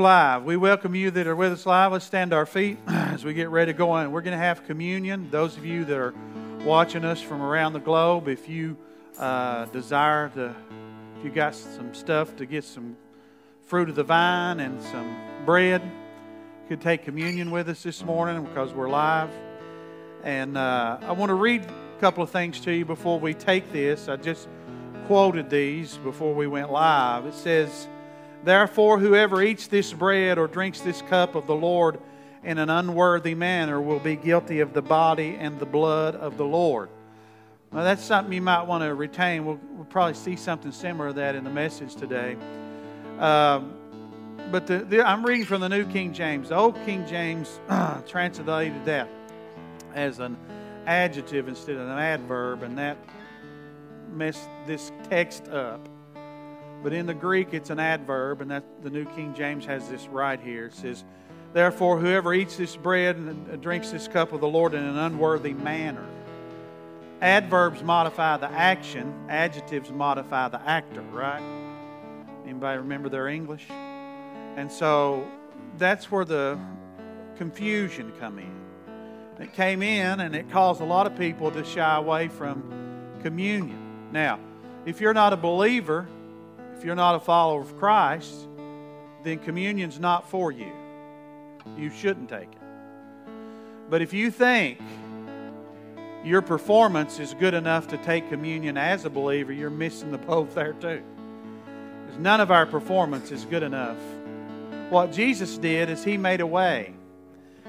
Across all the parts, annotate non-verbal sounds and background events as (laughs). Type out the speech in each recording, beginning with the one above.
live. We welcome you that are with us live. Let's stand to our feet (clears throat) as we get ready to go on. We're going to have communion. Those of you that are watching us from around the globe, if you uh, desire to, if you got some stuff to get some fruit of the vine and some bread, you could take communion with us this morning because we're live. And uh, I want to read a couple of things to you before we take this. I just quoted these before we went live. It says, Therefore, whoever eats this bread or drinks this cup of the Lord in an unworthy manner will be guilty of the body and the blood of the Lord. Now, that's something you might want to retain. We'll, we'll probably see something similar to that in the message today. Um, but the, the, I'm reading from the New King James. The Old King James (clears throat) translated that as an adjective instead of an adverb, and that messed this text up. But in the Greek, it's an adverb, and that the New King James has this right here. It says, Therefore, whoever eats this bread and uh, drinks this cup of the Lord in an unworthy manner. Adverbs modify the action, adjectives modify the actor, right? Anybody remember their English? And so that's where the confusion come in. It came in and it caused a lot of people to shy away from communion. Now, if you're not a believer, if you're not a follower of Christ, then communion's not for you. You shouldn't take it. But if you think your performance is good enough to take communion as a believer, you're missing the boat there too. Because none of our performance is good enough. What Jesus did is he made a way.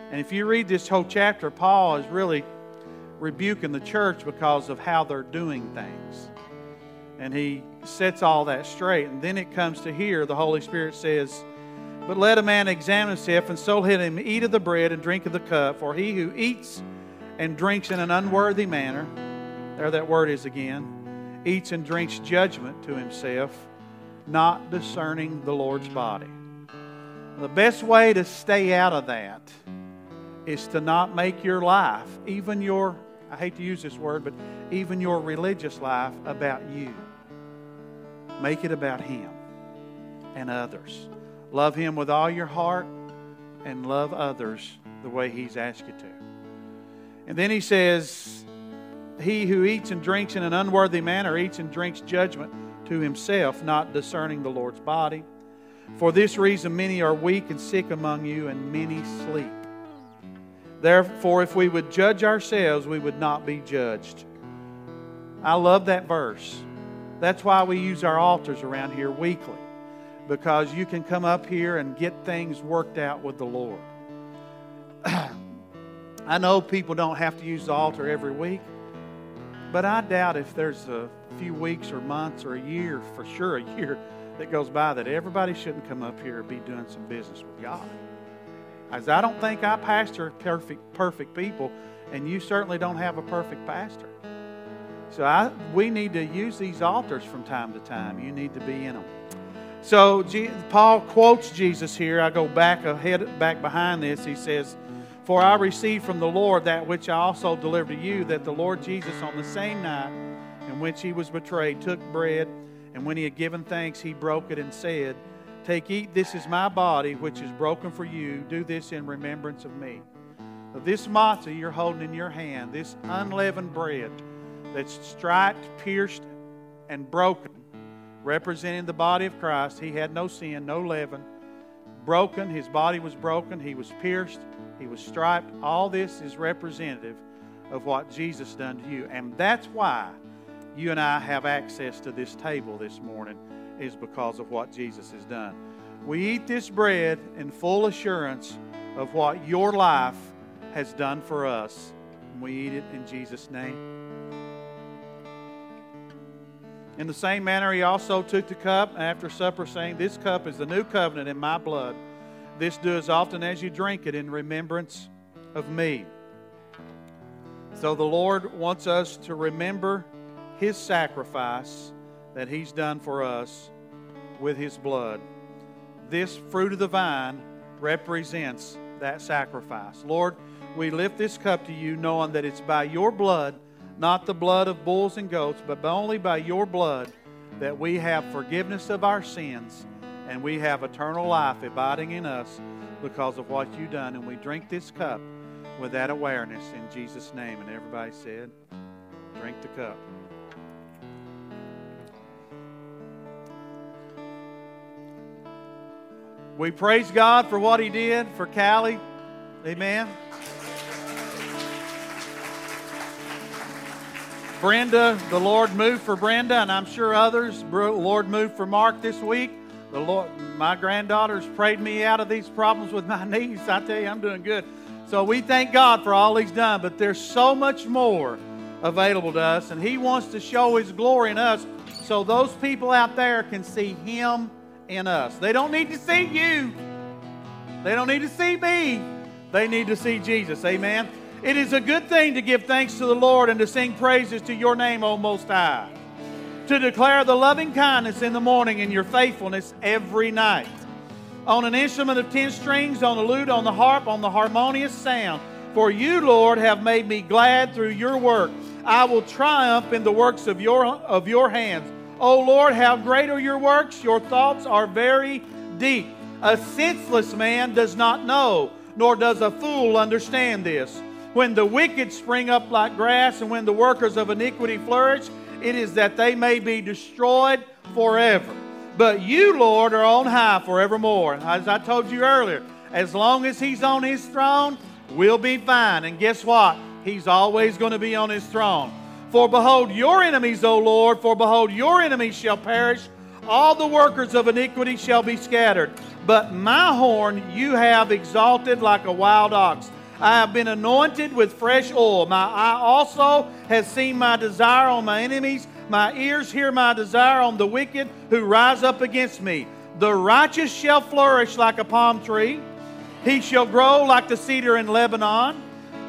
And if you read this whole chapter, Paul is really rebuking the church because of how they're doing things. And he sets all that straight. And then it comes to here, the Holy Spirit says, But let a man examine himself, and so let him eat of the bread and drink of the cup. For he who eats and drinks in an unworthy manner, there that word is again, eats and drinks judgment to himself, not discerning the Lord's body. The best way to stay out of that is to not make your life, even your, I hate to use this word, but even your religious life, about you. Make it about Him and others. Love Him with all your heart and love others the way He's asked you to. And then He says, He who eats and drinks in an unworthy manner eats and drinks judgment to himself, not discerning the Lord's body. For this reason, many are weak and sick among you, and many sleep. Therefore, if we would judge ourselves, we would not be judged. I love that verse. That's why we use our altars around here weekly, because you can come up here and get things worked out with the Lord. (clears throat) I know people don't have to use the altar every week, but I doubt if there's a few weeks or months or a year, for sure a year, that goes by that everybody shouldn't come up here and be doing some business with God. As I don't think I pastor perfect, perfect people, and you certainly don't have a perfect pastor. So I, we need to use these altars from time to time. You need to be in them. So Paul quotes Jesus here. I go back ahead, back behind this. He says, "For I received from the Lord that which I also delivered to you, that the Lord Jesus, on the same night in which he was betrayed, took bread, and when he had given thanks, he broke it and said." Take, eat, this is my body, which is broken for you. Do this in remembrance of me. This matzah you're holding in your hand, this unleavened bread, that's striped, pierced, and broken, representing the body of Christ. He had no sin, no leaven. Broken, his body was broken, he was pierced, he was striped. All this is representative of what Jesus done to you. And that's why you and I have access to this table this morning, is because of what Jesus has done. We eat this bread in full assurance of what your life has done for us. We eat it in Jesus' name. In the same manner, he also took the cup after supper, saying, This cup is the new covenant in my blood. This do as often as you drink it in remembrance of me. So the Lord wants us to remember his sacrifice that he's done for us with his blood. This fruit of the vine represents that sacrifice. Lord, we lift this cup to you knowing that it's by your blood not the blood of bulls and goats, but only by your blood that we have forgiveness of our sins and we have eternal life abiding in us because of what you've done. And we drink this cup with that awareness in Jesus' name. And everybody said, Drink the cup. We praise God for what He did for Callie. Amen. Brenda, the Lord moved for Brenda, and I'm sure others. The Lord moved for Mark this week. The Lord, my granddaughters prayed me out of these problems with my (laughs) knees. I tell you, I'm doing good. So we thank God for all He's done, but there's so much more available to us, and He wants to show His glory in us so those people out there can see Him in us. They don't need to see you, they don't need to see me. They need to see Jesus. Amen. It is a good thing to give thanks to the Lord and to sing praises to your name, O Most High. To declare the loving kindness in the morning and your faithfulness every night. On an instrument of ten strings, on the lute, on the harp, on the harmonious sound. For you, Lord, have made me glad through your work. I will triumph in the works of your, of your hands. O Lord, how great are your works! Your thoughts are very deep. A senseless man does not know, nor does a fool understand this. When the wicked spring up like grass, and when the workers of iniquity flourish, it is that they may be destroyed forever. But you, Lord, are on high forevermore. As I told you earlier, as long as He's on His throne, we'll be fine. And guess what? He's always going to be on His throne. For behold, your enemies, O Lord, for behold, your enemies shall perish. All the workers of iniquity shall be scattered. But my horn you have exalted like a wild ox. I have been anointed with fresh oil. My eye also has seen my desire on my enemies. My ears hear my desire on the wicked who rise up against me. The righteous shall flourish like a palm tree. He shall grow like the cedar in Lebanon.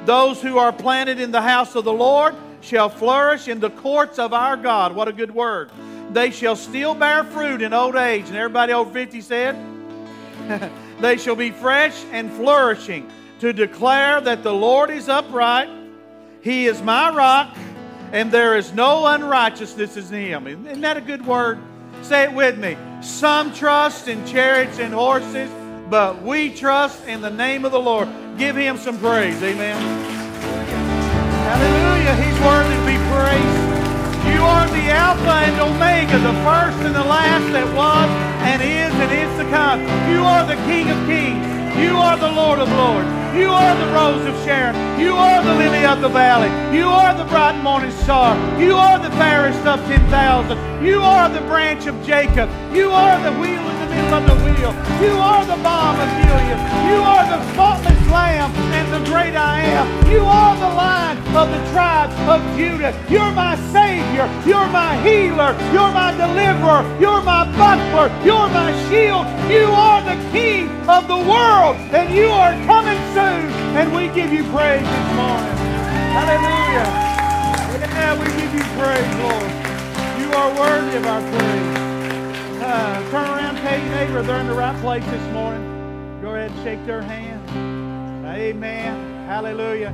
Those who are planted in the house of the Lord shall flourish in the courts of our God. What a good word. They shall still bear fruit in old age. And everybody over 50 said, (laughs) they shall be fresh and flourishing to declare that the Lord is upright, He is my rock, and there is no unrighteousness in Him. Isn't that a good word? Say it with me. Some trust in chariots and horses, but we trust in the name of the Lord. Give Him some praise. Amen. Hallelujah. He's worthy to be praised. You are the Alpha and Omega, the first and the last that was and is and is to come. You are the King of Kings. You are the Lord of Lords. You are the Rose of Sharon. You are the Lily of the Valley. You are the bright morning star. You are the fairest of 10,000. You are the branch of Jacob. You are the wheel the of the wheel. You are the balm of Gilead. You are the spotless lamb and the great I am. You are the lion of the tribe of Judah. You're my Savior. You're my healer. You're my deliverer. You're my buckler. You're my shield. You are the King of the world, and you are coming soon. And we give you praise this morning. Hallelujah. Yeah, we give you praise, Lord. You are worthy of our praise. Uh, turn around, tell your neighbor they're in the right place this morning. Go ahead and shake their hand. Amen. Hallelujah.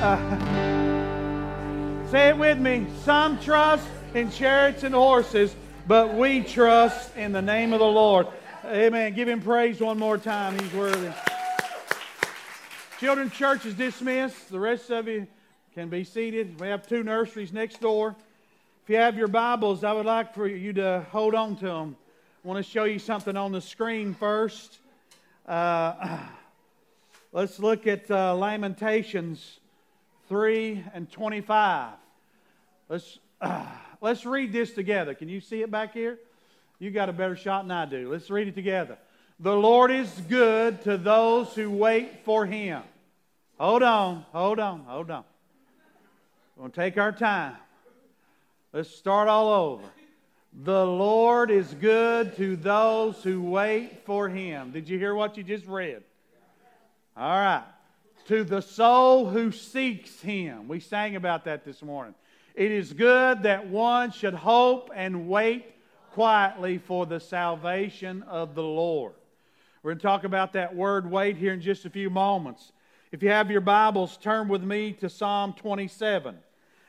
Uh, say it with me. Some trust in chariots and horses, but we trust in the name of the Lord. Amen. Give him praise one more time. He's worthy. Children's church is dismissed. The rest of you can be seated. We have two nurseries next door. If you have your Bibles, I would like for you to hold on to them. I want to show you something on the screen first. Uh, (clears throat) Let's look at uh, Lamentations 3 and 25. Let's, uh, (clears throat) let's read this together. Can you see it back here? You got a better shot than I do. Let's read it together. The Lord is good to those who wait for him. Hold on, hold on, hold on. We're going to take our time. Let's start all over. The Lord is good to those who wait for him. Did you hear what you just read? All right. To the soul who seeks him. We sang about that this morning. It is good that one should hope and wait quietly for the salvation of the Lord. We're going to talk about that word wait here in just a few moments. If you have your Bibles, turn with me to Psalm 27.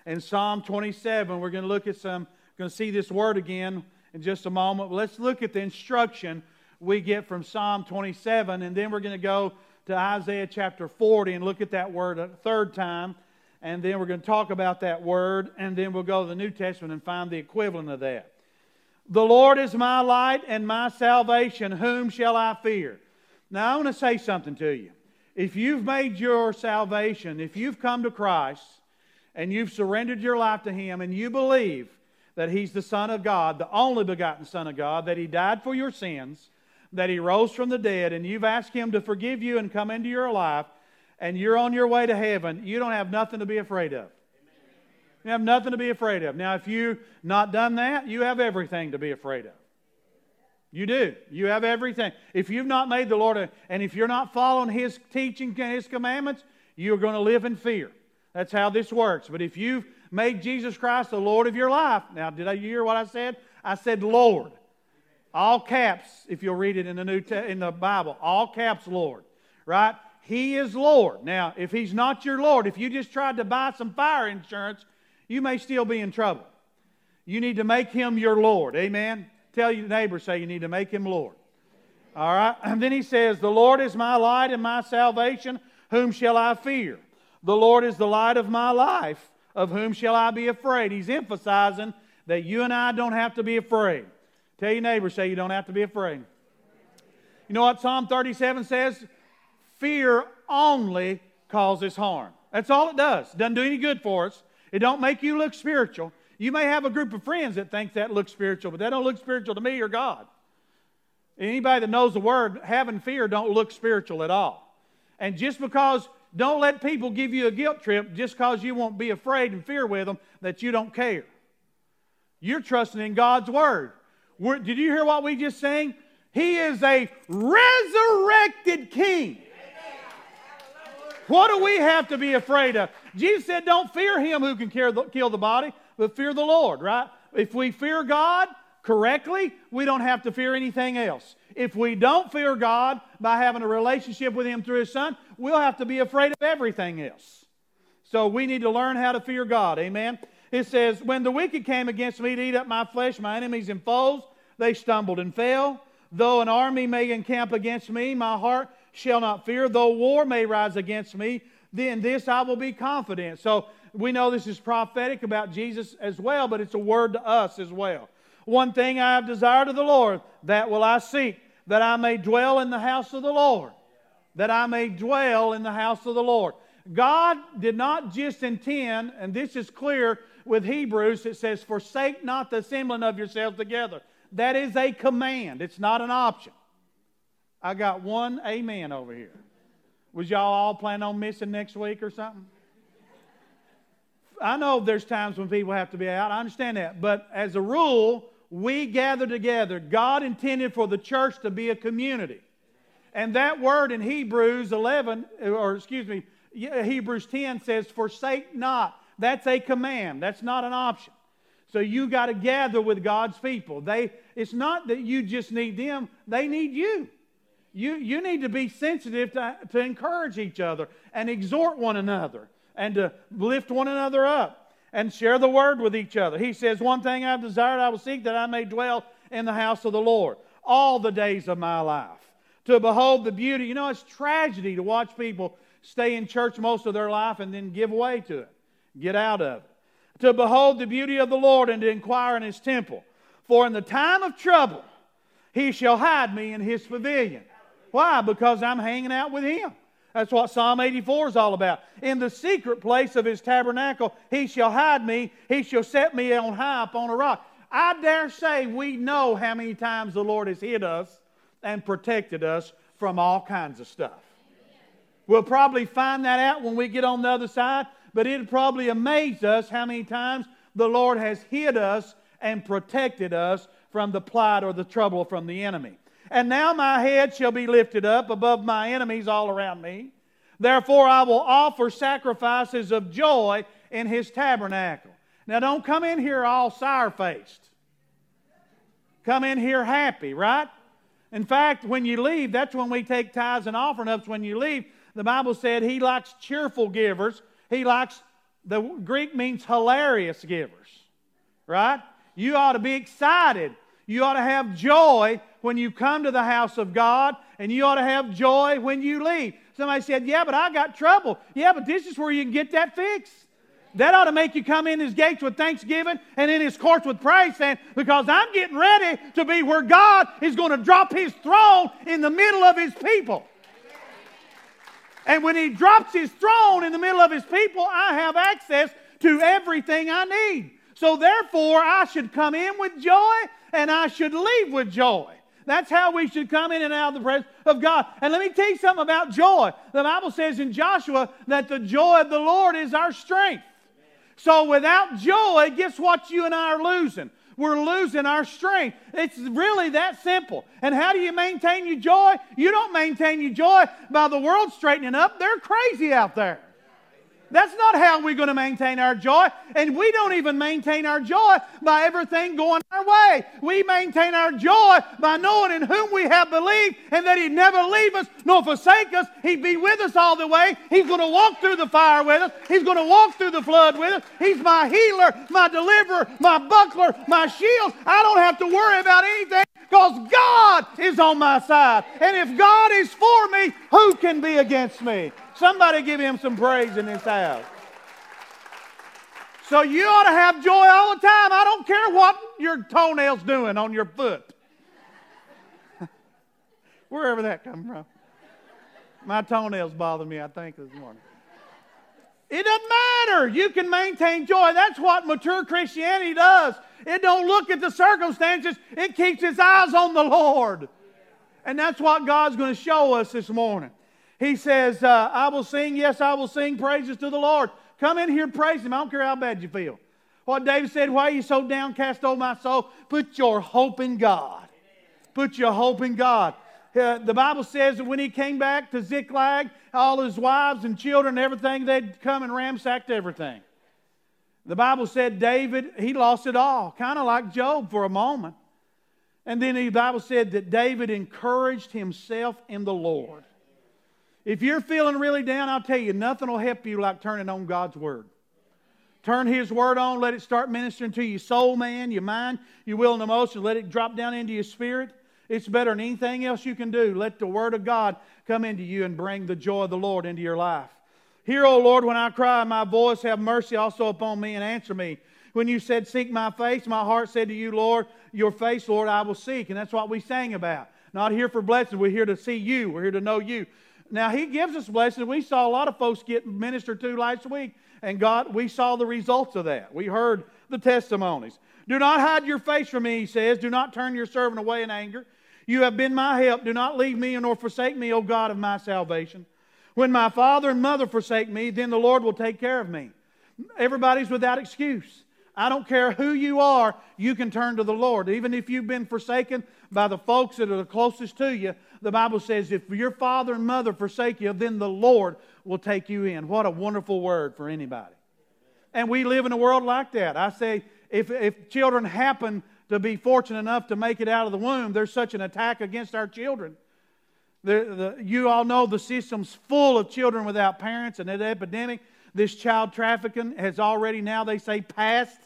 In Psalm 27, we're going to look at some, going to see this word again in just a moment. Let's look at the instruction we get from Psalm 27, and then we're going to go to Isaiah chapter 40 and look at that word a third time. And then we're going to talk about that word, and then we'll go to the New Testament and find the equivalent of that. The Lord is my light and my salvation. Whom shall I fear? Now, I want to say something to you. If you've made your salvation, if you've come to Christ and you've surrendered your life to Him and you believe that He's the Son of God, the only begotten Son of God, that He died for your sins, that He rose from the dead, and you've asked Him to forgive you and come into your life, and you're on your way to heaven, you don't have nothing to be afraid of. You have nothing to be afraid of. Now, if you've not done that, you have everything to be afraid of. You do. You have everything. If you've not made the Lord, and if you're not following His teaching and His commandments, you're going to live in fear. That's how this works. But if you've made Jesus Christ the Lord of your life, now, did I hear what I said? I said Lord. All caps, if you'll read it in the New in the Bible, all caps, Lord. Right? He is Lord. Now, if He's not your Lord, if you just tried to buy some fire insurance, you may still be in trouble. You need to make Him your Lord. Amen. Tell your neighbor, say you need to make him Lord. All right? And then he says, The Lord is my light and my salvation. Whom shall I fear? The Lord is the light of my life. Of whom shall I be afraid? He's emphasizing that you and I don't have to be afraid. Tell your neighbor, say you don't have to be afraid. You know what Psalm 37 says? Fear only causes harm. That's all it does. It doesn't do any good for us. It don't make you look spiritual. You may have a group of friends that think that looks spiritual, but that don't look spiritual to me or God. Anybody that knows the word, having fear don't look spiritual at all. And just because, don't let people give you a guilt trip just because you won't be afraid and fear with them that you don't care. You're trusting in God's word. We're, did you hear what we just sang? He is a resurrected king. What do we have to be afraid of? Jesus said, Don't fear him who can kill the body, but fear the Lord, right? If we fear God correctly, we don't have to fear anything else. If we don't fear God by having a relationship with Him through His Son, we'll have to be afraid of everything else. So we need to learn how to fear God. Amen. It says, When the wicked came against me to eat up my flesh, my enemies and foes, they stumbled and fell. Though an army may encamp against me, my heart shall not fear. Though war may rise against me, then this I will be confident. So we know this is prophetic about Jesus as well, but it's a word to us as well. One thing I have desired of the Lord, that will I seek, that I may dwell in the house of the Lord. That I may dwell in the house of the Lord. God did not just intend, and this is clear with Hebrews, it says, Forsake not the assembling of yourselves together. That is a command, it's not an option. I got one amen over here. Was y'all all planning on missing next week or something? I know there's times when people have to be out. I understand that. But as a rule, we gather together. God intended for the church to be a community. And that word in Hebrews 11, or excuse me, Hebrews 10 says, Forsake not. That's a command, that's not an option. So you got to gather with God's people. They, it's not that you just need them, they need you. You, you need to be sensitive to, to encourage each other and exhort one another and to lift one another up and share the word with each other. He says, One thing I've desired, I will seek that I may dwell in the house of the Lord all the days of my life. To behold the beauty. You know, it's tragedy to watch people stay in church most of their life and then give way to it, get out of it. To behold the beauty of the Lord and to inquire in his temple. For in the time of trouble, he shall hide me in his pavilion. Why? Because I'm hanging out with him. That's what Psalm 84 is all about. In the secret place of his tabernacle, he shall hide me. He shall set me on high upon a rock. I dare say we know how many times the Lord has hid us and protected us from all kinds of stuff. We'll probably find that out when we get on the other side, but it'll probably amaze us how many times the Lord has hid us and protected us from the plight or the trouble from the enemy. And now my head shall be lifted up above my enemies all around me. Therefore, I will offer sacrifices of joy in his tabernacle. Now, don't come in here all sour faced. Come in here happy, right? In fact, when you leave, that's when we take tithes and offering ups. When you leave, the Bible said he likes cheerful givers. He likes, the Greek means hilarious givers, right? You ought to be excited. You ought to have joy when you come to the house of God, and you ought to have joy when you leave. Somebody said, Yeah, but I got trouble. Yeah, but this is where you can get that fixed. That ought to make you come in his gates with thanksgiving and in his courts with praise, saying, Because I'm getting ready to be where God is going to drop his throne in the middle of his people. And when he drops his throne in the middle of his people, I have access to everything I need. So therefore, I should come in with joy and I should leave with joy. That's how we should come in and out of the presence of God. And let me tell you something about joy. The Bible says in Joshua that the joy of the Lord is our strength. So without joy, guess what you and I are losing? We're losing our strength. It's really that simple. And how do you maintain your joy? You don't maintain your joy by the world straightening up. They're crazy out there. That's not how we're going to maintain our joy. And we don't even maintain our joy by everything going our way. We maintain our joy by knowing in whom we have believed and that He'd never leave us nor forsake us. He'd be with us all the way. He's going to walk through the fire with us. He's going to walk through the flood with us. He's my healer, my deliverer, my buckler, my shield. I don't have to worry about anything because God is on my side. And if God is for me, who can be against me? Somebody give him some praise in this house. So you ought to have joy all the time. I don't care what your toenail's doing on your foot. (laughs) Wherever that comes from. My toenails bother me, I think, this morning. It doesn't matter. You can maintain joy. That's what mature Christianity does. It don't look at the circumstances. It keeps its eyes on the Lord. And that's what God's going to show us this morning. He says, uh, I will sing, yes, I will sing praises to the Lord. Come in here praise Him. I don't care how bad you feel. What David said, Why are you so downcast, O my soul? Put your hope in God. Put your hope in God. Uh, the Bible says that when he came back to Ziklag, all his wives and children and everything, they'd come and ransacked everything. The Bible said David, he lost it all, kind of like Job for a moment. And then the Bible said that David encouraged himself in the Lord. If you're feeling really down, I'll tell you, nothing will help you like turning on God's Word. Turn His Word on, let it start ministering to your soul, man, your mind, your will, and emotions. Let it drop down into your spirit. It's better than anything else you can do. Let the Word of God come into you and bring the joy of the Lord into your life. Hear, O Lord, when I cry, my voice, have mercy also upon me and answer me. When you said, Seek my face, my heart said to you, Lord, your face, Lord, I will seek. And that's what we sang about. Not here for blessings. We're here to see you. We're here to know you. Now, He gives us blessings. We saw a lot of folks get ministered to last week, and God, we saw the results of that. We heard the testimonies. Do not hide your face from me, He says. Do not turn your servant away in anger. You have been my help. Do not leave me nor forsake me, O God of my salvation. When my father and mother forsake me, then the Lord will take care of me. Everybody's without excuse. I don't care who you are, you can turn to the Lord. Even if you've been forsaken by the folks that are the closest to you, the Bible says, if your father and mother forsake you, then the Lord will take you in. What a wonderful word for anybody. And we live in a world like that. I say, if, if children happen to be fortunate enough to make it out of the womb, there's such an attack against our children. The, the, you all know the system's full of children without parents and an epidemic. This child trafficking has already now, they say, passed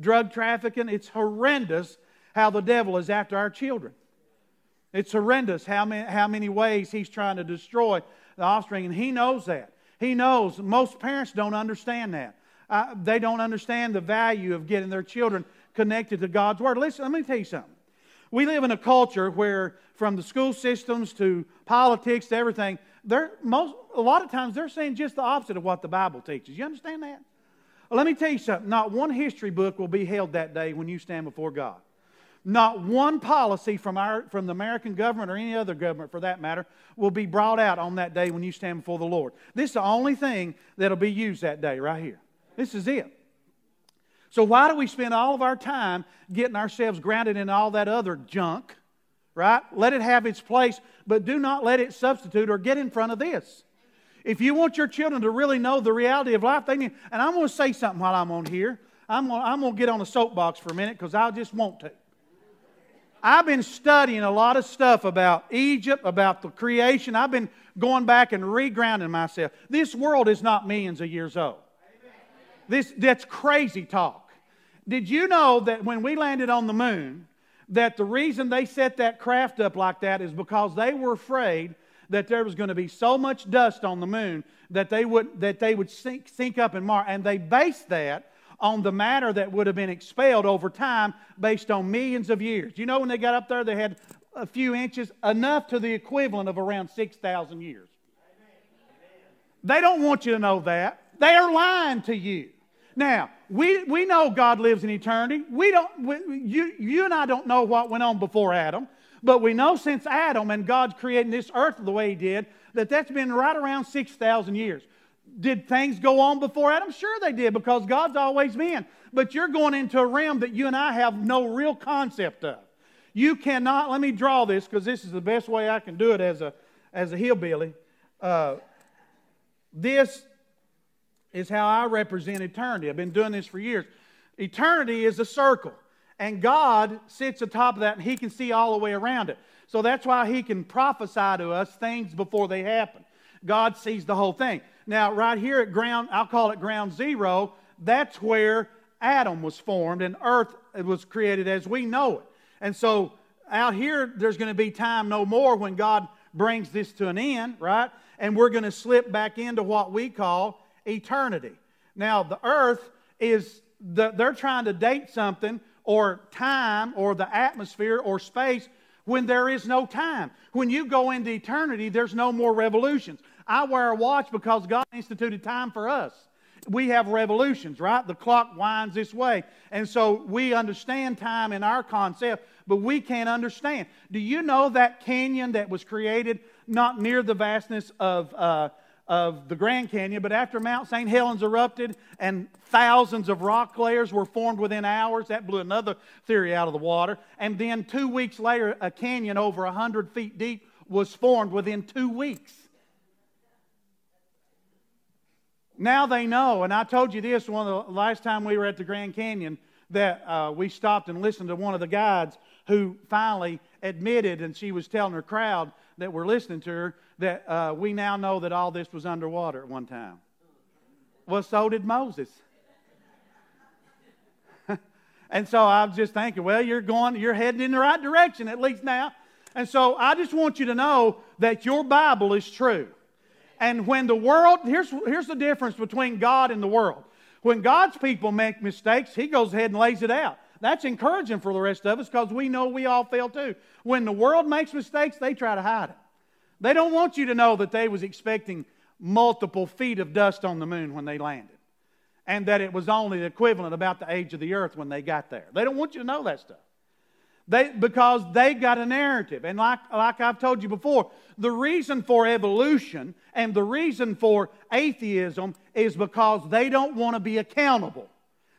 drug trafficking. It's horrendous how the devil is after our children. It's horrendous how many, how many ways he's trying to destroy the offspring, and he knows that. He knows. Most parents don't understand that. Uh, they don't understand the value of getting their children connected to God's Word. Listen, let me tell you something. We live in a culture where, from the school systems to politics to everything, they're most, a lot of times they're saying just the opposite of what the Bible teaches. You understand that? Let me tell you something. Not one history book will be held that day when you stand before God. Not one policy from, our, from the American government or any other government for that matter will be brought out on that day when you stand before the Lord. This is the only thing that'll be used that day right here. This is it. So, why do we spend all of our time getting ourselves grounded in all that other junk, right? Let it have its place, but do not let it substitute or get in front of this. If you want your children to really know the reality of life, they need, and I'm going to say something while I'm on here. I'm going, I'm to get on a soapbox for a minute because I just want to. I've been studying a lot of stuff about Egypt, about the creation. I've been going back and regrounding myself. This world is not millions of years old. This, that's crazy talk. Did you know that when we landed on the moon, that the reason they set that craft up like that is because they were afraid that there was going to be so much dust on the moon that they would, that they would sink, sink up in Mars. And they based that on the matter that would have been expelled over time based on millions of years. You know, when they got up there, they had a few inches, enough to the equivalent of around 6,000 years. They don't want you to know that. They are lying to you. Now, we, we know God lives in eternity. We don't, we, you, you and I don't know what went on before Adam, but we know since Adam and God's creating this earth the way He did, that that's been right around 6,000 years. Did things go on before Adam? Sure, they did, because God's always been. But you're going into a realm that you and I have no real concept of. You cannot, let me draw this because this is the best way I can do it as a, as a hillbilly. Uh, this is how I represent eternity. I've been doing this for years. Eternity is a circle, and God sits atop of that, and He can see all the way around it. So that's why He can prophesy to us things before they happen. God sees the whole thing. Now, right here at ground, I'll call it ground zero, that's where Adam was formed and earth was created as we know it. And so out here, there's going to be time no more when God brings this to an end, right? And we're going to slip back into what we call eternity. Now, the earth is, the, they're trying to date something or time or the atmosphere or space when there is no time. When you go into eternity, there's no more revolutions. I wear a watch because God instituted time for us. We have revolutions, right? The clock winds this way. And so we understand time in our concept, but we can't understand. Do you know that canyon that was created not near the vastness of. Uh, of the Grand Canyon, but after Mount St. Helens erupted and thousands of rock layers were formed within hours, that blew another theory out of the water. And then two weeks later, a canyon over 100 feet deep was formed within two weeks. Now they know, and I told you this one of the last time we were at the Grand Canyon that uh, we stopped and listened to one of the guides who finally admitted, and she was telling her crowd that were listening to her that uh, we now know that all this was underwater at one time. Well, so did Moses. (laughs) and so I was just thinking, well, you're going, you're heading in the right direction at least now. And so I just want you to know that your Bible is true. And when the world, here's, here's the difference between God and the world. When God's people make mistakes, He goes ahead and lays it out. That's encouraging for the rest of us because we know we all fail too. When the world makes mistakes, they try to hide it. They don't want you to know that they was expecting multiple feet of dust on the moon when they landed. And that it was only the equivalent about the age of the earth when they got there. They don't want you to know that stuff. They, because they got a narrative. And like, like I've told you before, the reason for evolution and the reason for atheism is because they don't want to be accountable.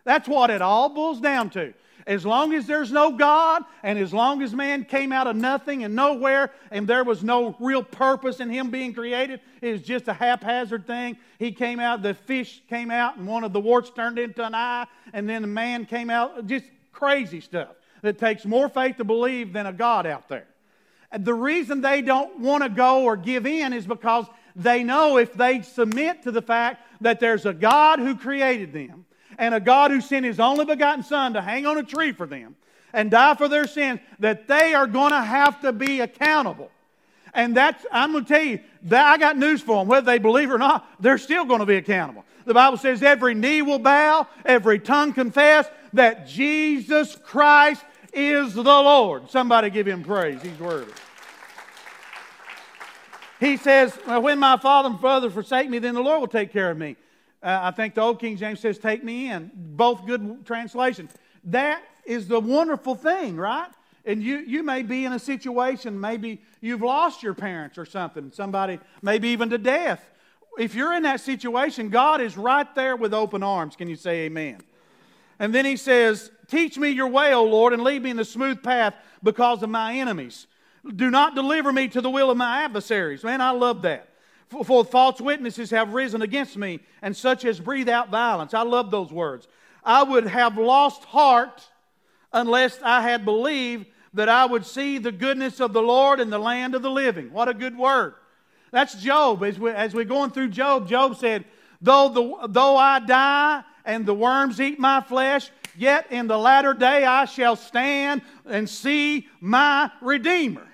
That's what it all boils down to. As long as there's no God, and as long as man came out of nothing and nowhere, and there was no real purpose in him being created, it was just a haphazard thing. He came out, the fish came out, and one of the warts turned into an eye, and then the man came out. Just crazy stuff that takes more faith to believe than a God out there. The reason they don't want to go or give in is because they know if they submit to the fact that there's a God who created them and a God who sent his only begotten Son to hang on a tree for them and die for their sins, that they are going to have to be accountable. And that's, I'm going to tell you, that I got news for them. Whether they believe or not, they're still going to be accountable. The Bible says every knee will bow, every tongue confess that Jesus Christ is the Lord. Somebody give him praise. He's worthy. He says, When my father and brother forsake me, then the Lord will take care of me. Uh, I think the old King James says, Take me in. Both good translations. That is the wonderful thing, right? And you, you may be in a situation, maybe you've lost your parents or something, somebody, maybe even to death. If you're in that situation, God is right there with open arms. Can you say amen? And then he says, Teach me your way, O Lord, and lead me in the smooth path because of my enemies. Do not deliver me to the will of my adversaries. Man, I love that. For, false witnesses have risen against me, and such as breathe out violence. I love those words. I would have lost heart unless I had believed that I would see the goodness of the Lord in the land of the living. What a good word. That's Job. As, we, as we're going through Job, Job said, though, the, though I die and the worms eat my flesh, yet in the latter day I shall stand and see my Redeemer.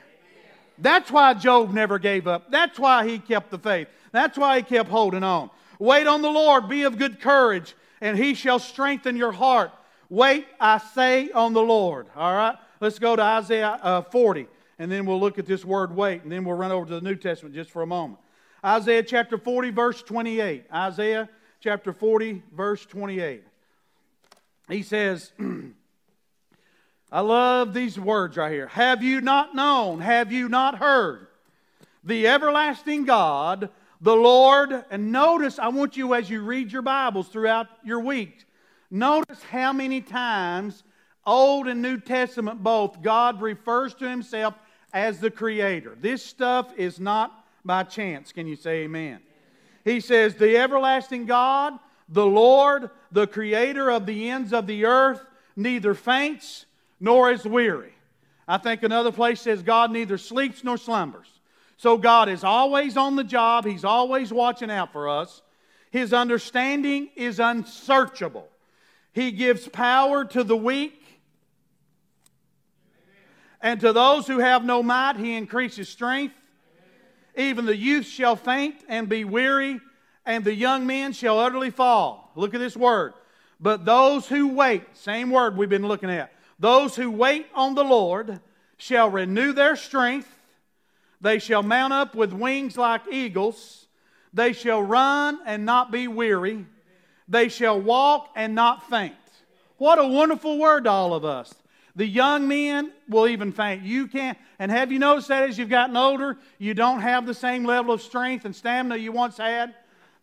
That's why Job never gave up. That's why he kept the faith. That's why he kept holding on. Wait on the Lord, be of good courage, and he shall strengthen your heart. Wait, I say, on the Lord. All right? Let's go to Isaiah uh, 40, and then we'll look at this word wait, and then we'll run over to the New Testament just for a moment. Isaiah chapter 40, verse 28. Isaiah chapter 40, verse 28. He says, (clears throat) I love these words right here. Have you not known? Have you not heard? The everlasting God, the Lord, and notice, I want you as you read your Bibles throughout your week, notice how many times, Old and New Testament both, God refers to himself as the Creator. This stuff is not by chance. Can you say amen? He says, The everlasting God, the Lord, the creator of the ends of the earth, neither faints nor is weary. I think another place says God neither sleeps nor slumbers. So God is always on the job, He's always watching out for us. His understanding is unsearchable. He gives power to the weak, and to those who have no might, He increases strength. Even the youth shall faint and be weary, and the young men shall utterly fall. Look at this word. But those who wait, same word we've been looking at, those who wait on the Lord shall renew their strength. They shall mount up with wings like eagles. They shall run and not be weary. They shall walk and not faint. What a wonderful word to all of us. The young men will even faint. You can't. And have you noticed that as you've gotten older, you don't have the same level of strength and stamina you once had?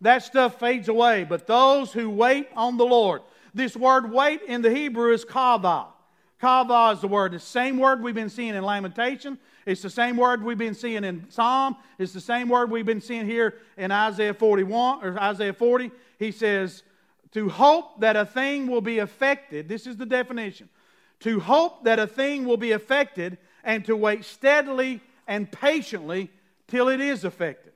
That stuff fades away. But those who wait on the Lord, this word wait in the Hebrew is kava. Kava is the word. The same word we've been seeing in Lamentation. It's the same word we've been seeing in Psalm. It's the same word we've been seeing here in Isaiah 41 or Isaiah 40. He says, to hope that a thing will be affected. This is the definition to hope that a thing will be affected, and to wait steadily and patiently till it is affected.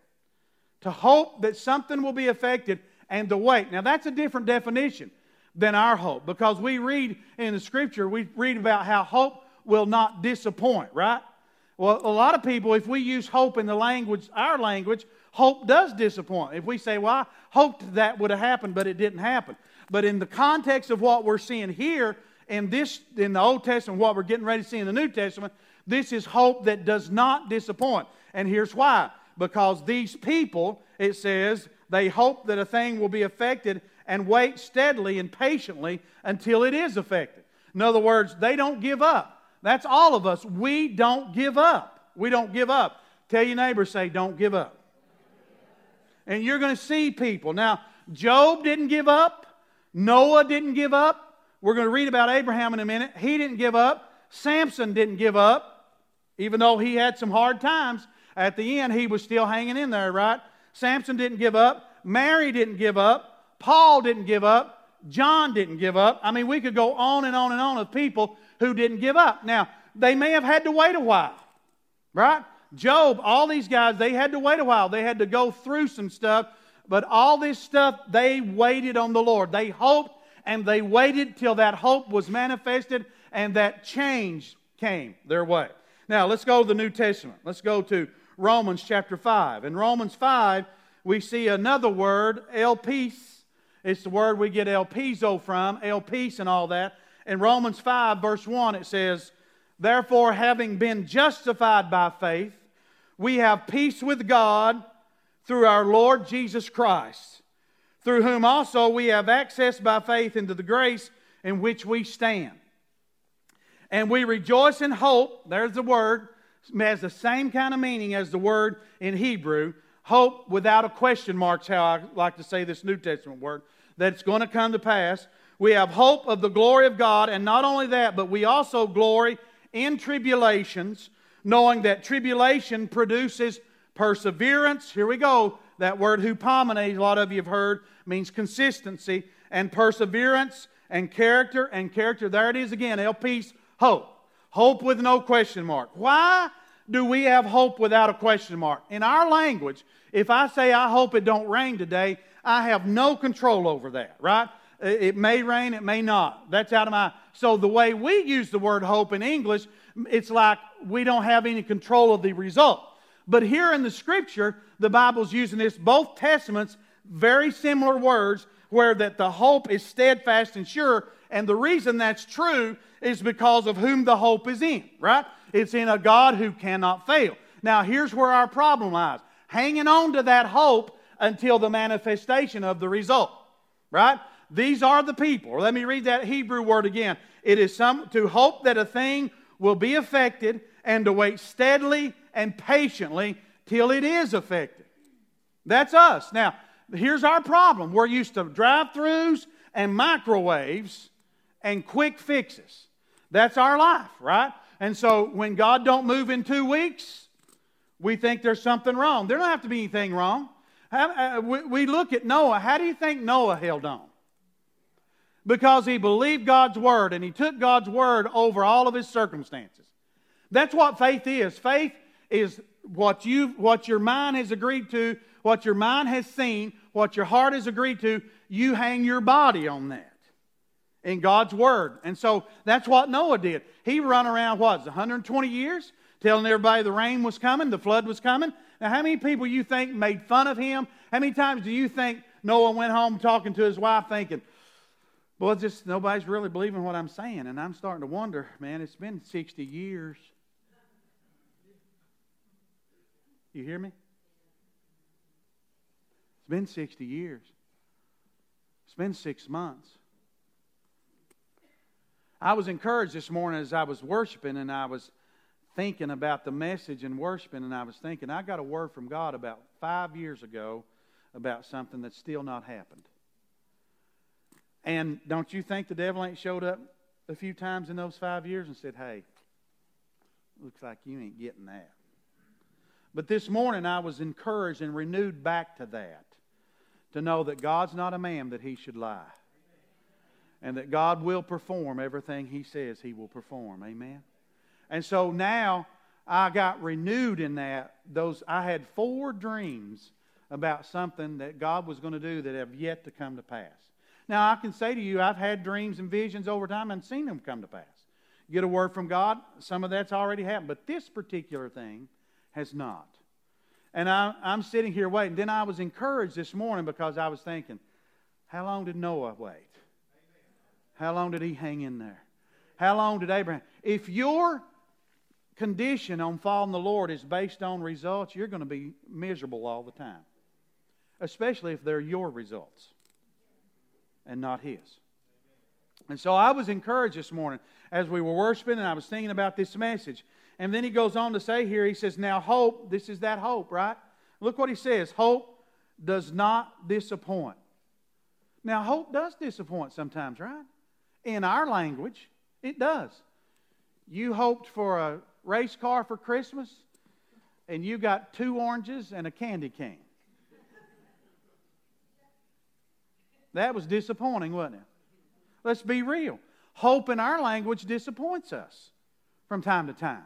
To hope that something will be affected and to wait. Now, that's a different definition than our hope because we read in the scripture, we read about how hope will not disappoint, right? Well, a lot of people, if we use hope in the language, our language, hope does disappoint. If we say, well, I hoped that would have happened, but it didn't happen. But in the context of what we're seeing here, in this in the Old Testament, what we're getting ready to see in the New Testament, this is hope that does not disappoint. And here's why. Because these people, it says, they hope that a thing will be affected and wait steadily and patiently until it is affected. In other words, they don't give up. That's all of us. We don't give up. We don't give up. Tell your neighbor, say, don't give up. And you're going to see people. Now, Job didn't give up. Noah didn't give up. We're going to read about Abraham in a minute. He didn't give up. Samson didn't give up, even though he had some hard times. At the end, he was still hanging in there, right? Samson didn't give up. Mary didn't give up. Paul didn't give up. John didn't give up. I mean, we could go on and on and on of people who didn't give up. Now, they may have had to wait a while, right? Job, all these guys, they had to wait a while. They had to go through some stuff, but all this stuff, they waited on the Lord. They hoped and they waited till that hope was manifested and that change came their way. Now, let's go to the New Testament. Let's go to Romans chapter 5. In Romans 5, we see another word, elpis. It's the word we get el piso from, elpis and all that. In Romans 5, verse 1, it says, Therefore, having been justified by faith, we have peace with God through our Lord Jesus Christ through whom also we have access by faith into the grace in which we stand. And we rejoice in hope, there's the word, has the same kind of meaning as the word in Hebrew. Hope without a question mark, how I like to say this New Testament word, that it's going to come to pass. We have hope of the glory of God, and not only that, but we also glory in tribulations, knowing that tribulation produces perseverance. Here we go. That word hupomene, a lot of you have heard, means consistency and perseverance and character and character. There it is again. Elpis, hope. Hope with no question mark. Why do we have hope without a question mark? In our language, if I say I hope it don't rain today, I have no control over that, right? It may rain, it may not. That's out of my. So the way we use the word hope in English, it's like we don't have any control of the result. But here in the scripture, the Bible's using this, both testaments, very similar words, where that the hope is steadfast and sure. And the reason that's true is because of whom the hope is in, right? It's in a God who cannot fail. Now, here's where our problem lies hanging on to that hope until the manifestation of the result, right? These are the people. Let me read that Hebrew word again. It is some to hope that a thing will be effected and to wait steadily and patiently till it is effected. That's us. Now, here's our problem. We're used to drive-throughs and microwaves and quick fixes. That's our life, right? And so when God don't move in two weeks, we think there's something wrong. There don't have to be anything wrong. Uh, we look at Noah. How do you think Noah held on? because he believed God's word and he took God's word over all of his circumstances. That's what faith is. Faith is what you what your mind has agreed to, what your mind has seen, what your heart has agreed to, you hang your body on that in God's word. And so that's what Noah did. He run around what, 120 years telling everybody the rain was coming, the flood was coming. Now how many people you think made fun of him? How many times do you think Noah went home talking to his wife thinking, well, just nobody's really believing what I'm saying, and I'm starting to wonder, man, it's been 60 years. You hear me? It's been 60 years. It's been six months. I was encouraged this morning as I was worshiping and I was thinking about the message and worshiping, and I was thinking, I got a word from God about five years ago about something that's still not happened. And don't you think the devil ain't showed up a few times in those five years and said, hey, looks like you ain't getting that. But this morning I was encouraged and renewed back to that to know that God's not a man that he should lie. And that God will perform everything he says he will perform. Amen. And so now I got renewed in that. Those I had four dreams about something that God was going to do that have yet to come to pass. Now, I can say to you, I've had dreams and visions over time and seen them come to pass. Get a word from God, some of that's already happened, but this particular thing has not. And I, am sitting here waiting. Then I was encouraged this morning because I was thinking, how long did Noah wait? How long did he hang in there? How long did Abraham? If your condition on following the Lord is based on results, you're going to be miserable all the time, especially if they're your results and not His. And so I was encouraged this morning as we were worshiping and I was thinking about this message. And then he goes on to say here, he says, Now hope, this is that hope, right? Look what he says hope does not disappoint. Now, hope does disappoint sometimes, right? In our language, it does. You hoped for a race car for Christmas, and you got two oranges and a candy cane. That was disappointing, wasn't it? Let's be real. Hope in our language disappoints us from time to time,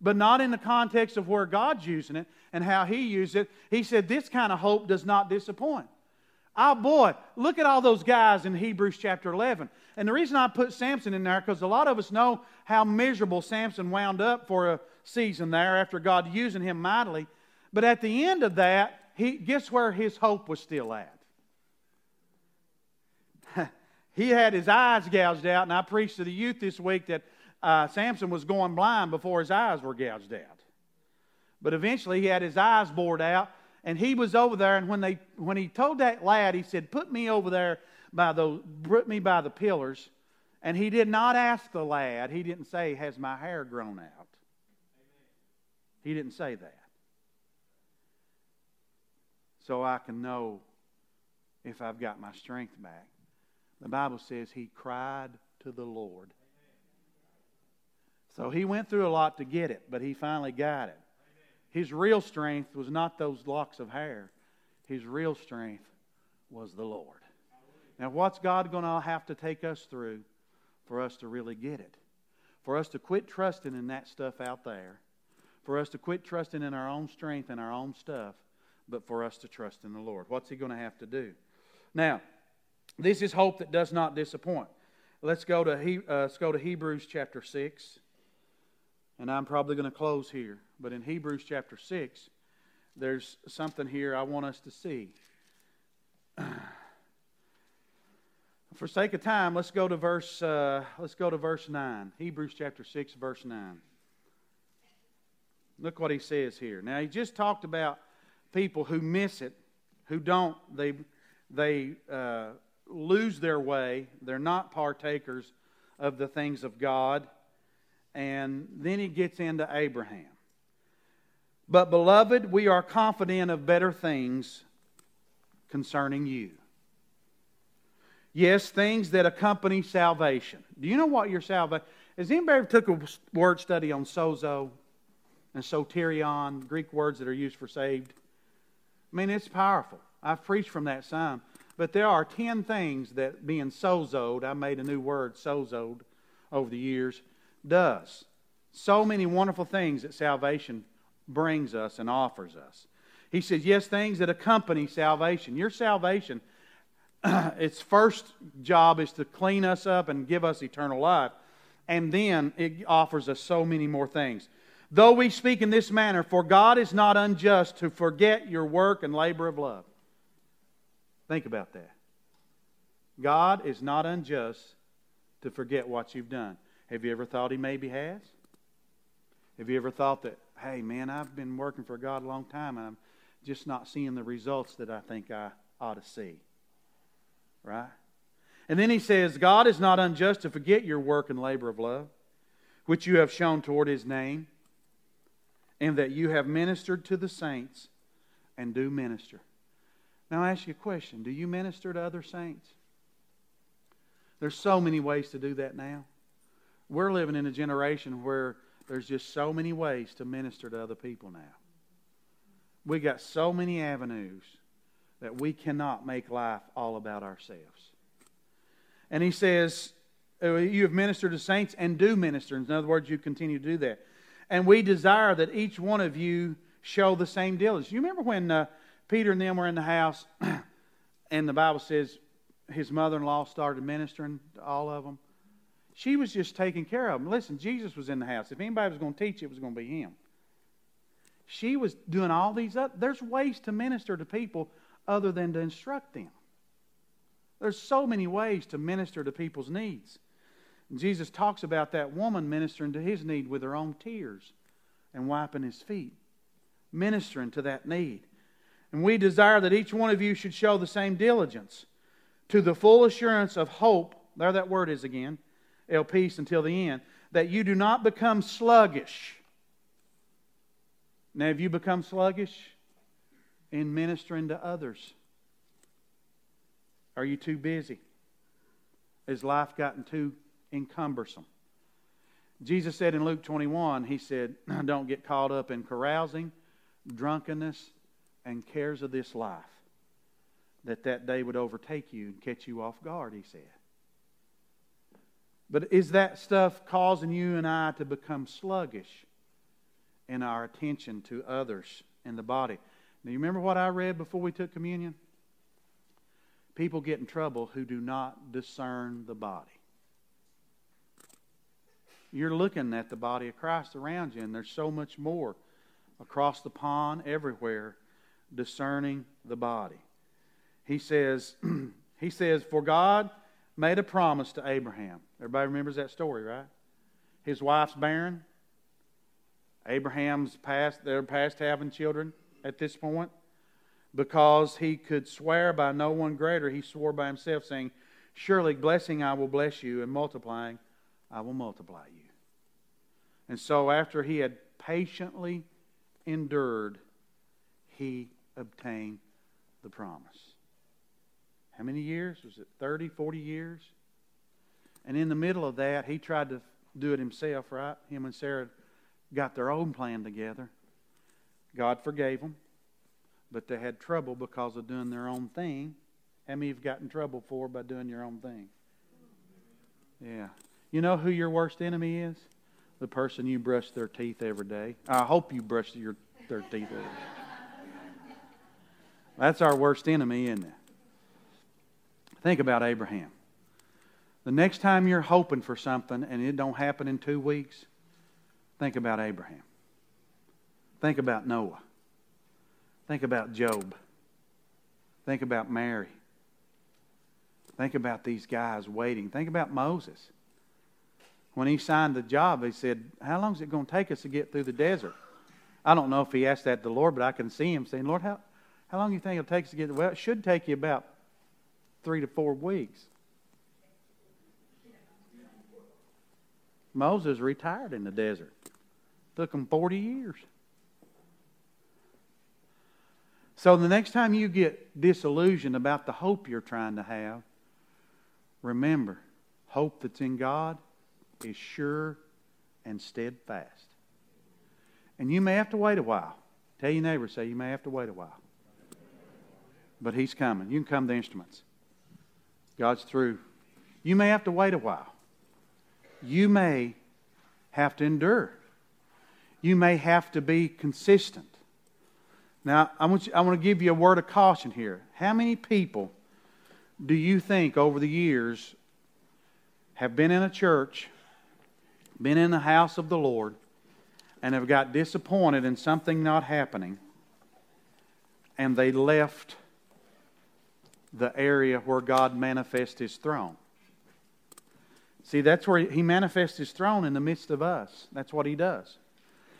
but not in the context of where God's using it and how He used it. He said, This kind of hope does not disappoint. Oh boy, look at all those guys in Hebrews chapter 11. And the reason I put Samson in there, because a lot of us know how miserable Samson wound up for a season there after God using him mightily. But at the end of that, he, guess where his hope was still at? (laughs) he had his eyes gouged out, and I preached to the youth this week that uh, Samson was going blind before his eyes were gouged out. But eventually he had his eyes bored out, and he was over there. And when, they, when he told that lad, he said, Put me over there by those, put me by the pillars. And he did not ask the lad, he didn't say, Has my hair grown out? Amen. He didn't say that. So I can know if I've got my strength back. The Bible says he cried to the Lord. So he went through a lot to get it, but he finally got it. His real strength was not those locks of hair, his real strength was the Lord. Now, what's God going to have to take us through for us to really get it? For us to quit trusting in that stuff out there, for us to quit trusting in our own strength and our own stuff, but for us to trust in the Lord. What's He going to have to do? Now, This is hope that does not disappoint. Let's go to, he, uh, let's go to Hebrews chapter 6. And I'm probably going to close here. But in Hebrews chapter 6, there's something here I want us to see. (clears throat) For sake of time, let's go to verse uh, let's go to verse 9. Hebrews chapter 6 verse 9. Look what he says here. Now he just talked about people who miss it, who don't they they uh, lose their way. They're not partakers of the things of God. And then he gets into Abraham. But, beloved, we are confident of better things concerning you. Yes, things that accompany salvation. Do you know what your salvation? Has anybody ever took a word study on sozo and soterion, Greek words that are used for saved? I mean, it's powerful. I've preached from that some. But there are 10 things that being sozoed, I made a new word, sozoed, over the years, does. So many wonderful things that salvation brings us and offers us. He says, yes, things that accompany salvation. Your salvation, (clears throat) its first job is to clean us up and give us eternal life. And then it offers us so many more things. Though we speak in this manner, for God is not unjust to forget your work and labor of love Think about that. God is not unjust to forget what you've done. Have you ever thought He maybe has? Have you ever thought that, hey, man, I've been working for God a long time and I'm just not seeing the results that I think I ought to see? Right? And then he says, God is not unjust to forget your work and labor of love, which you have shown toward his name, and that you have ministered to the saints and do minister. Now, I ask you a question Do you minister to other saints? There's so many ways to do that now. We're living in a generation where there's just so many ways to minister to other people now. We got so many avenues that we cannot make life all about ourselves. And he says, uh, You have ministered to saints and do minister. In other words, you continue to do that. And we desire that each one of you show the same diligence. You remember when uh, Peter and them were in the house, (clears throat) and the Bible says his mother in law started ministering to all of them. She was just taking care of them. Listen, Jesus was in the house. If anybody was going to teach, it was going to be him. She was doing all these other, there's ways to minister to people other than to instruct them. There's so many ways to minister to people's needs. Jesus talks about that woman ministering to his need with her own tears and wiping his feet, ministering to that need. And we desire that each one of you should show the same diligence to the full assurance of hope. There that word is again. Elpis until the end. That you do not become sluggish. Now, have you become sluggish in ministering to others? Are you too busy? Has life gotten too encumbersome? Jesus said in Luke 21, He said, (clears throat) Don't get caught up in carousing, drunkenness, and cares of this life, that that day would overtake you and catch you off guard, he said. But is that stuff causing you and I to become sluggish in our attention to others in the body? Now, you remember what I read before we took communion? People get in trouble who do not discern the body. You're looking at the body of Christ around you, and there's so much more across the pond, everywhere, discerning the body. He says, (clears throat) he says, For God made a promise to Abraham. Everybody remembers that story, right? His wife's barren. Abraham's past, they're past having children at this point. Because he could swear by no one greater, he swore by himself, saying, Surely blessing I will bless you, and multiplying I will multiply you. And so after he had patiently endured, he obtained the promise. How many years? Was it 30, 40 years? And in the middle of that, he tried to do it himself, right? Him and Sarah got their own plan together. God forgave them, but they had trouble because of doing their own thing. How many have gotten trouble for by doing your own thing? Yeah. You know who your worst enemy is? The person you brush their teeth every day. I hope you brush your, their teeth every day. That's our worst enemy, isn't it? Think about Abraham. The next time you're hoping for something and it don't happen in two weeks, think about Abraham. Think about Noah. Think about Job. Think about Mary. Think about these guys waiting. Think about Moses. When he signed the job, he said, How long is it going to take us to get through the desert? I don't know if he asked that to the Lord, but I can see him saying, Lord, how, how long do you think it'll take us to get there? Well, it should take you about three to four weeks. Moses retired in the desert. Took him 40 years. So the next time you get disillusioned about the hope you're trying to have, remember hope that's in God is sure and steadfast. And you may have to wait a while. Tell your neighbor, say, you may have to wait a while. But He's coming. You can come to instruments. God's through. You may have to wait a while. You may have to endure. You may have to be consistent. Now, I want, you, I want to give you a word of caution here. How many people do you think over the years have been in a church, been in the house of the Lord, and have got disappointed in something not happening, and they left the area where God manifests His throne? See, that's where He manifests His throne in the midst of us. That's what He does.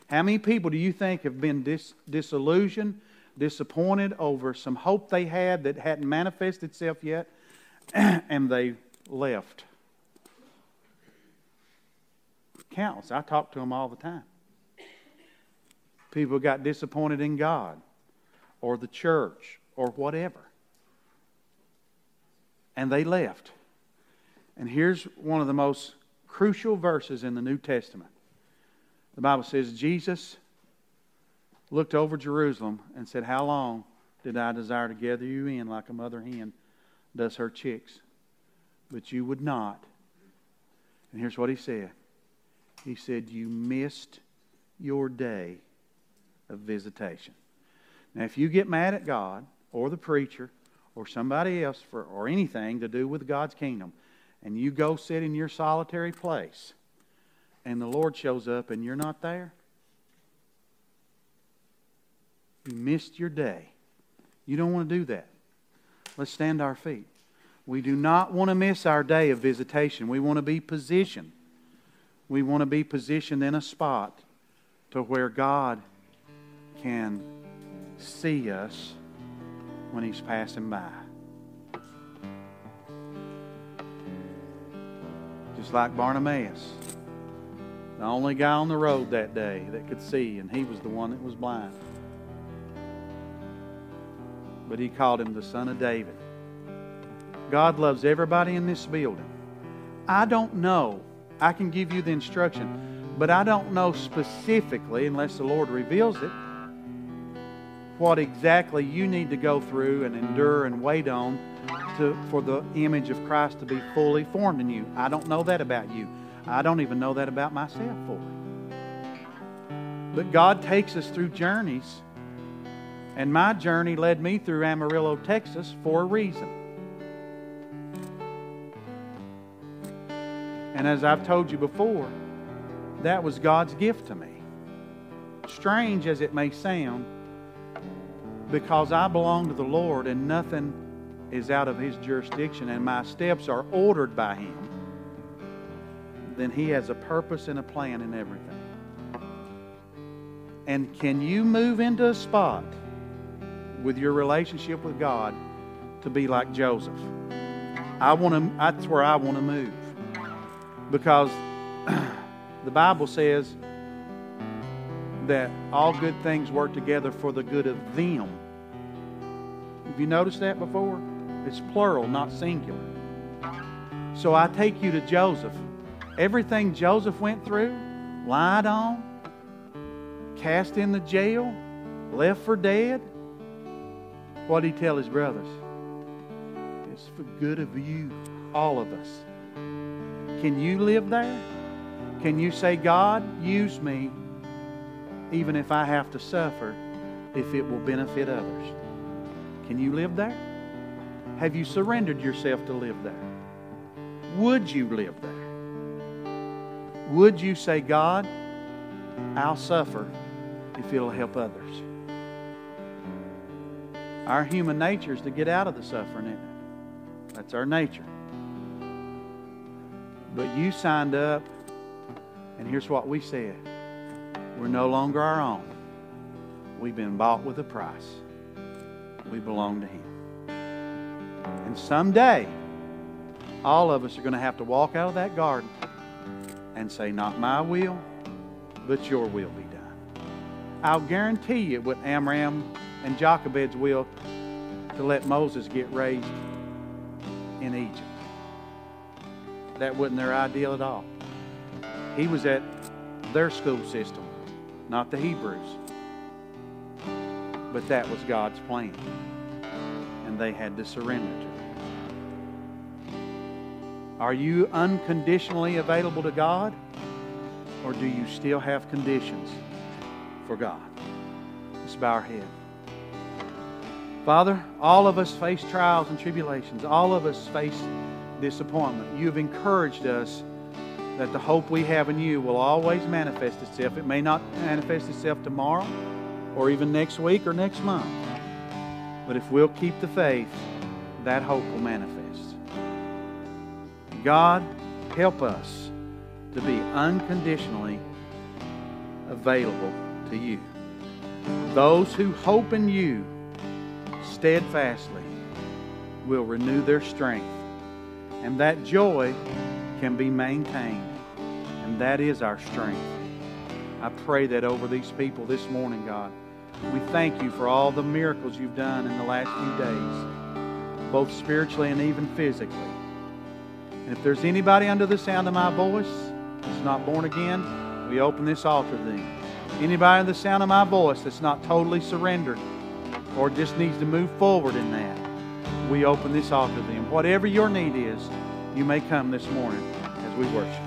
How many people do you think have been dis- disillusioned, disappointed over some hope they had that hadn't manifested itself yet, (clears throat) and they left? Countless. I talk to them all the time. People got disappointed in God or the church or whatever. And they left. And here's one of the most crucial verses in the New Testament. The Bible says Jesus looked over Jerusalem and said, How long did I desire to gather you in like a mother hen does her chicks? But you would not. And here's what he said He said, You missed your day of visitation. Now, if you get mad at God or the preacher or somebody else for, or anything to do with God's kingdom, and you go sit in your solitary place, and the Lord shows up and you're not there, you missed your day. You don't want to do that. Let's stand our feet. We do not want to miss our day of visitation. We want to be positioned. We want to be positioned in a spot to where God can see us when He's passing by. Just like Bartimaeus, the only guy on the road that day that could see, and he was the one that was blind. But he called him the Son of David. God loves everybody in this building. I don't know. I can give you the instruction, but I don't know specifically, unless the Lord reveals it, what exactly you need to go through and endure and wait on to, for the image of Christ to be fully formed in you. I don't know that about you. I don't even know that about myself fully. But God takes us through journeys, and my journey led me through Amarillo, Texas for a reason. And as I've told you before, that was God's gift to me. Strange as it may sound, because I belong to the Lord and nothing is out of His jurisdiction and my steps are ordered by Him, then He has a purpose and a plan in everything. And can you move into a spot with your relationship with God to be like Joseph? I want to. That's where I want to move because (clears throat) the Bible says that all good things work together for the good of them. Have you noticed that before? It's plural, not singular. So I take you to Joseph. Everything Joseph went through, lied on, cast in the jail, left for dead. What did he tell his brothers? It's for good of you, all of us. Can you live there? Can you say, God, use me even if I have to suffer, if it will benefit others? Can you live there? Have you surrendered yourself to live there? Would you live there? Would you say, God, I'll suffer if it'll help others? Our human nature is to get out of the suffering, isn't it? That's our nature. But you signed up, and here's what we said we're no longer our own. We've been bought with a price. We belong to Him. And someday, all of us are going to have to walk out of that garden and say, Not my will, but your will be done. I'll guarantee you it wasn't Amram and Jochebed's will to let Moses get raised in Egypt. That wasn't their ideal at all. He was at their school system, not the Hebrews. But that was God's plan. And they had to surrender to it. Are you unconditionally available to God? Or do you still have conditions for God? Let's bow our head. Father, all of us face trials and tribulations. All of us face disappointment. You have encouraged us that the hope we have in you will always manifest itself. It may not manifest itself tomorrow or even next week or next month. But if we'll keep the faith, that hope will manifest. God, help us to be unconditionally available to you. Those who hope in you steadfastly will renew their strength. And that joy can be maintained. And that is our strength. I pray that over these people this morning, God. We thank you for all the miracles you've done in the last few days, both spiritually and even physically. And if there's anybody under the sound of my voice that's not born again, we open this altar to them. Anybody under the sound of my voice that's not totally surrendered or just needs to move forward in that, we open this altar to them. Whatever your need is, you may come this morning as we worship.